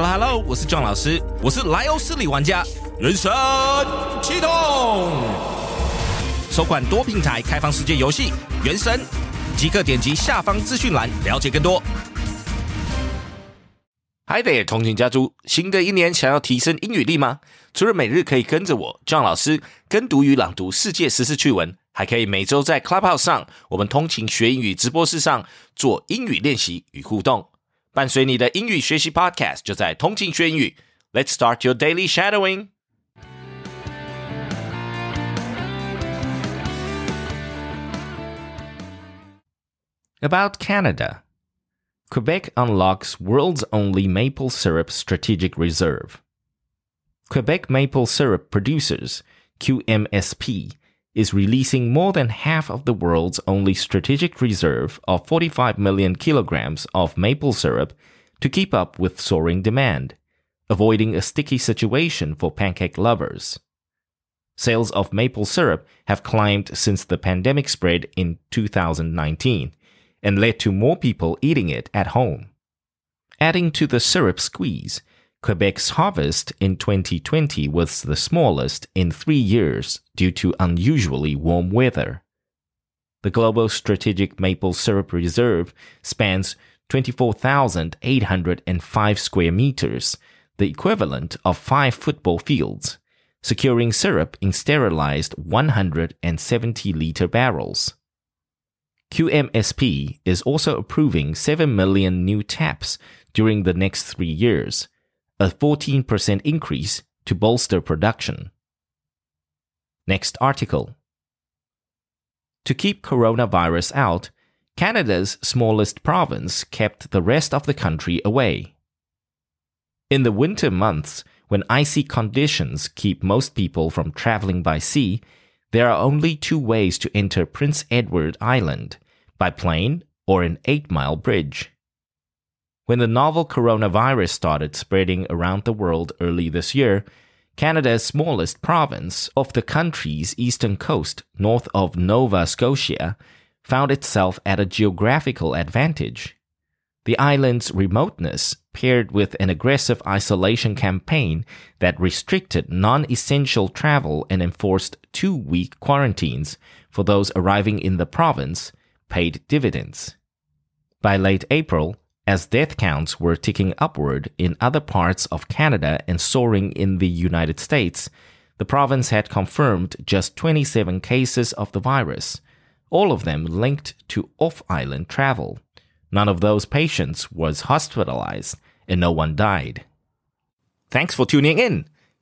Hello Hello，我是 John 老师，我是莱欧斯里玩家，人生启动，首款多平台开放世界游戏《原神》，即刻点击下方资讯栏了解更多。Hi there，通勤家族，新的一年想要提升英语力吗？除了每日可以跟着我 John 老师跟读与朗读世界时事趣闻，还可以每周在 Clubhouse 上，我们通勤学英语直播室上做英语练习与互动。伴随你的英语学习 Podcast 就在通勤学英语。Let's start your daily shadowing. About Canada. Quebec unlocks world's only maple syrup strategic reserve. Quebec Maple Syrup Producers, QMSP, is releasing more than half of the world's only strategic reserve of 45 million kilograms of maple syrup to keep up with soaring demand, avoiding a sticky situation for pancake lovers. Sales of maple syrup have climbed since the pandemic spread in 2019 and led to more people eating it at home. Adding to the syrup squeeze, Quebec's harvest in 2020 was the smallest in three years due to unusually warm weather. The Global Strategic Maple Syrup Reserve spans 24,805 square meters, the equivalent of five football fields, securing syrup in sterilized 170 liter barrels. QMSP is also approving 7 million new taps during the next three years, a 14% increase to bolster production. Next article. To keep coronavirus out, Canada's smallest province kept the rest of the country away. In the winter months, when icy conditions keep most people from traveling by sea, there are only two ways to enter Prince Edward Island by plane or an 8 mile bridge. When the novel coronavirus started spreading around the world early this year, Canada's smallest province of the country's eastern coast, north of Nova Scotia, found itself at a geographical advantage. The island's remoteness, paired with an aggressive isolation campaign that restricted non essential travel and enforced two week quarantines for those arriving in the province, paid dividends. By late April, as death counts were ticking upward in other parts of Canada and soaring in the United States, the province had confirmed just 27 cases of the virus, all of them linked to off island travel. None of those patients was hospitalized, and no one died. Thanks for tuning in.